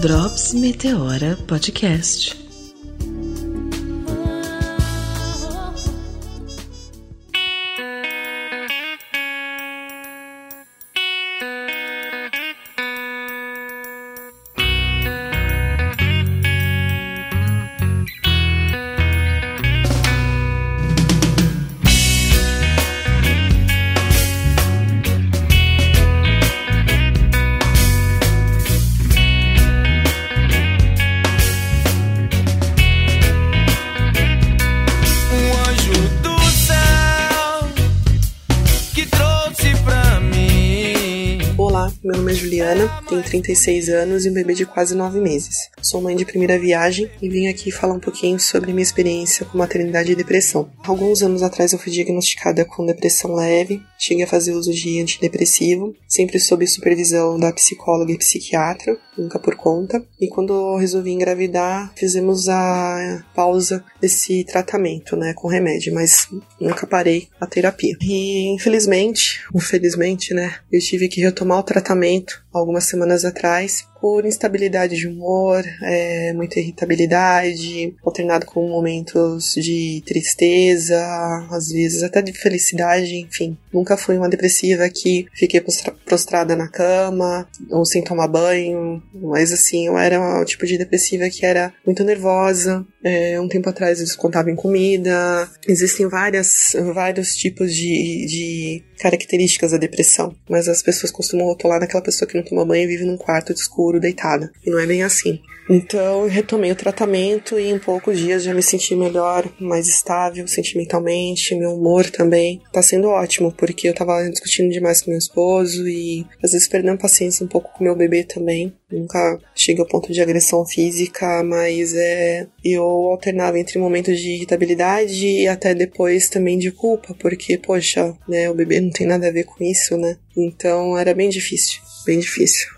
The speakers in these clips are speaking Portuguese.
Drops Meteora Podcast. Meu nome é Juliana, tenho 36 anos e um bebê de quase 9 meses. Sou mãe de primeira viagem e vim aqui falar um pouquinho sobre minha experiência com maternidade e depressão. Alguns anos atrás eu fui diagnosticada com depressão leve, cheguei a fazer uso de antidepressivo, sempre sob supervisão da psicóloga e psiquiatra, nunca por conta. E quando eu resolvi engravidar, fizemos a pausa desse tratamento, né, com remédio, mas nunca parei a terapia. E infelizmente, infelizmente, né, eu tive que retomar o tratamento algumas semanas atrás por instabilidade de humor, é, muita irritabilidade, alternado com momentos de tristeza, às vezes até de felicidade, enfim. Nunca fui uma depressiva que fiquei prostrada na cama ou sem tomar banho, mas assim, eu era o tipo de depressiva que era muito nervosa. É, um tempo atrás eu descontava em comida. Existem várias, vários tipos de, de características da depressão, mas as pessoas costumam rotular naquela pessoa que não toma banho e vive num quarto escuro, deitada. E não é bem assim. Então eu retomei o tratamento e em poucos dias já me senti melhor, mais estável sentimentalmente, meu humor também. Tá sendo ótimo, porque eu tava discutindo demais com meu esposo e às vezes perdendo paciência um pouco com meu bebê também. Nunca cheguei ao ponto de agressão física, mas é eu alternava entre momentos de irritabilidade e até depois também de culpa, porque poxa, né, o bebê não tem nada a ver com isso, né? Então era bem difícil, bem difícil.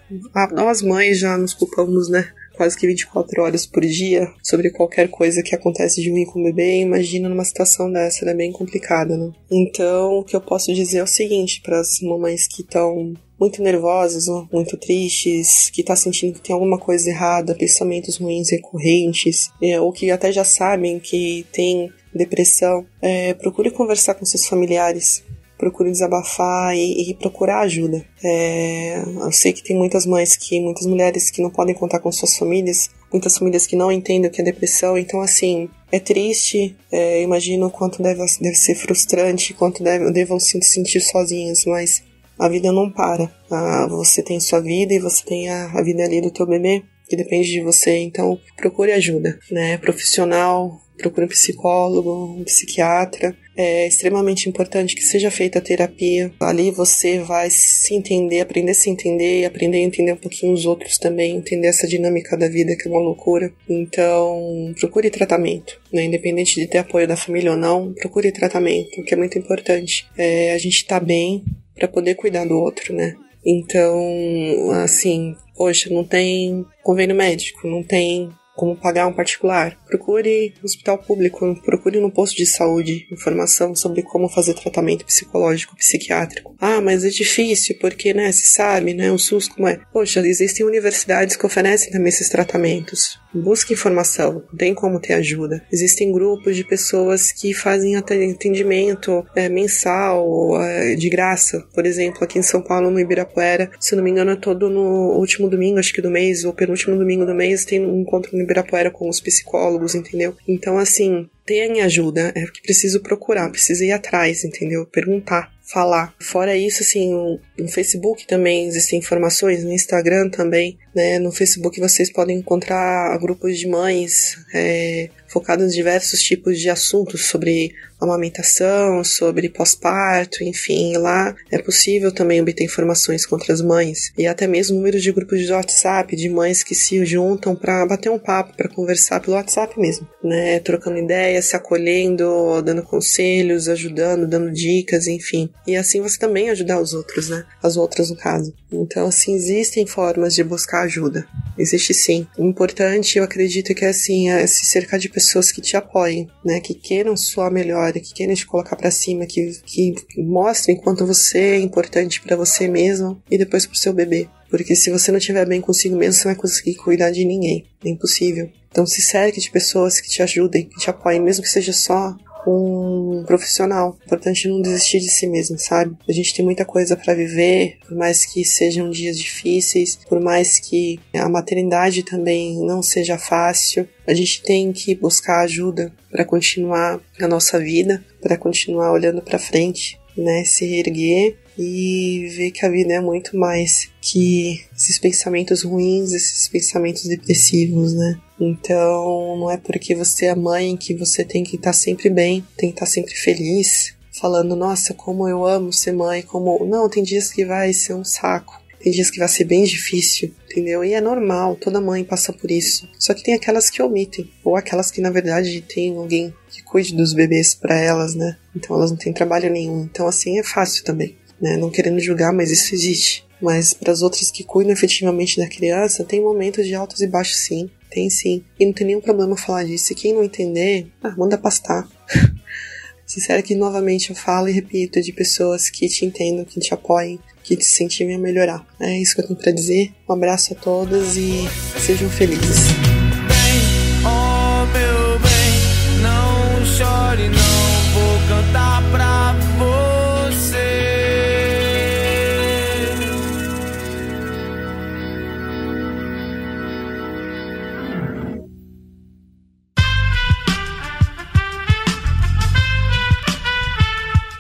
Nós mães já nos culpamos, né? quase que 24 horas por dia sobre qualquer coisa que acontece de ruim com o bebê, imagina numa situação dessa, ela é bem complicada, né? Então, o que eu posso dizer é o seguinte para as mamães que estão muito nervosas, ou muito tristes, que tá sentindo que tem alguma coisa errada, pensamentos ruins recorrentes, é, ou que até já sabem que tem depressão, é, procure conversar com seus familiares, procure desabafar e, e procurar ajuda. É, eu sei que tem muitas mães que, muitas mulheres que não podem contar com suas famílias, muitas famílias que não entendem o que é depressão, então assim, é triste, é, imagino o quanto deve, deve ser frustrante, quanto deve, devam se sentir sozinhas, mas a vida não para. Ah, você tem sua vida e você tem a, a vida ali do teu bebê, que depende de você, então procure ajuda, né, profissional, procure um psicólogo, um psiquiatra. É extremamente importante que seja feita a terapia. Ali você vai se entender, aprender a se entender, aprender a entender um pouquinho os outros também, entender essa dinâmica da vida que é uma loucura. Então, procure tratamento, né? Independente de ter apoio da família ou não, procure tratamento, que é muito importante. É, a gente tá bem para poder cuidar do outro, né? Então, assim, poxa, não tem convênio médico, não tem como pagar um particular. Procure no hospital público, procure no posto de saúde informação sobre como fazer tratamento psicológico, psiquiátrico. Ah, mas é difícil porque, né, se sabe, né, o SUS como é. Poxa, existem universidades que oferecem também esses tratamentos. Busque informação, tem como ter ajuda. Existem grupos de pessoas que fazem atendimento é, mensal, é, de graça. Por exemplo, aqui em São Paulo, no Ibirapuera, se não me engano, é todo no último domingo, acho que do mês, ou penúltimo domingo do mês, tem um encontro no Ibirapuera com os psicólogos, entendeu? Então, assim, tem ajuda, é que preciso procurar, preciso ir atrás, entendeu? Perguntar falar. Fora isso, assim, no Facebook também existem informações, no Instagram também, né? No Facebook vocês podem encontrar grupos de mães é, focados em diversos tipos de assuntos sobre amamentação, sobre pós-parto, enfim, lá é possível também obter informações contra as mães e até mesmo números de grupos de WhatsApp de mães que se juntam para bater um papo, para conversar pelo WhatsApp mesmo, né? Trocando ideias, se acolhendo, dando conselhos, ajudando, dando dicas, enfim. E assim você também ajudar os outros, né? As outras no caso. Então, assim, existem formas de buscar ajuda. existe sim. O importante, eu acredito que é assim, é se cercar de pessoas que te apoiem, né? Que queiram sua melhora, que queiram te colocar para cima, que, que mostrem quanto você é importante para você mesmo e depois pro seu bebê. Porque se você não estiver bem consigo mesmo, você não vai conseguir cuidar de ninguém. É impossível. Então se cerque de pessoas que te ajudem, que te apoiem, mesmo que seja só um profissional. Importante não desistir de si mesmo, sabe? A gente tem muita coisa para viver, por mais que sejam dias difíceis, por mais que a maternidade também não seja fácil. A gente tem que buscar ajuda para continuar a nossa vida, para continuar olhando para frente, né? Se reerguer e ver que a vida é muito mais que esses pensamentos ruins, esses pensamentos depressivos, né? Então, não é porque você é mãe que você tem que estar sempre bem, tem que estar sempre feliz, falando, nossa, como eu amo ser mãe, como. Não, tem dias que vai ser um saco. Tem dias que vai ser bem difícil, entendeu? E é normal, toda mãe passa por isso. Só que tem aquelas que omitem, ou aquelas que na verdade tem alguém que cuide dos bebês para elas, né? Então elas não têm trabalho nenhum. Então assim é fácil também né? Não querendo julgar, mas isso existe. Mas para as outras que cuidam efetivamente da criança, tem momentos de altos e baixos sim. Tem sim. E não tem nenhum problema falar disso. E quem não entender, ah, manda pastar. Sincero que novamente eu falo e repito de pessoas que te entendam, que te apoiem, que te incentivem a melhorar. É isso que eu tenho para dizer. Um abraço a todas e sejam felizes. Bem, oh meu bem, não chore, não